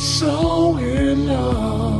so in love.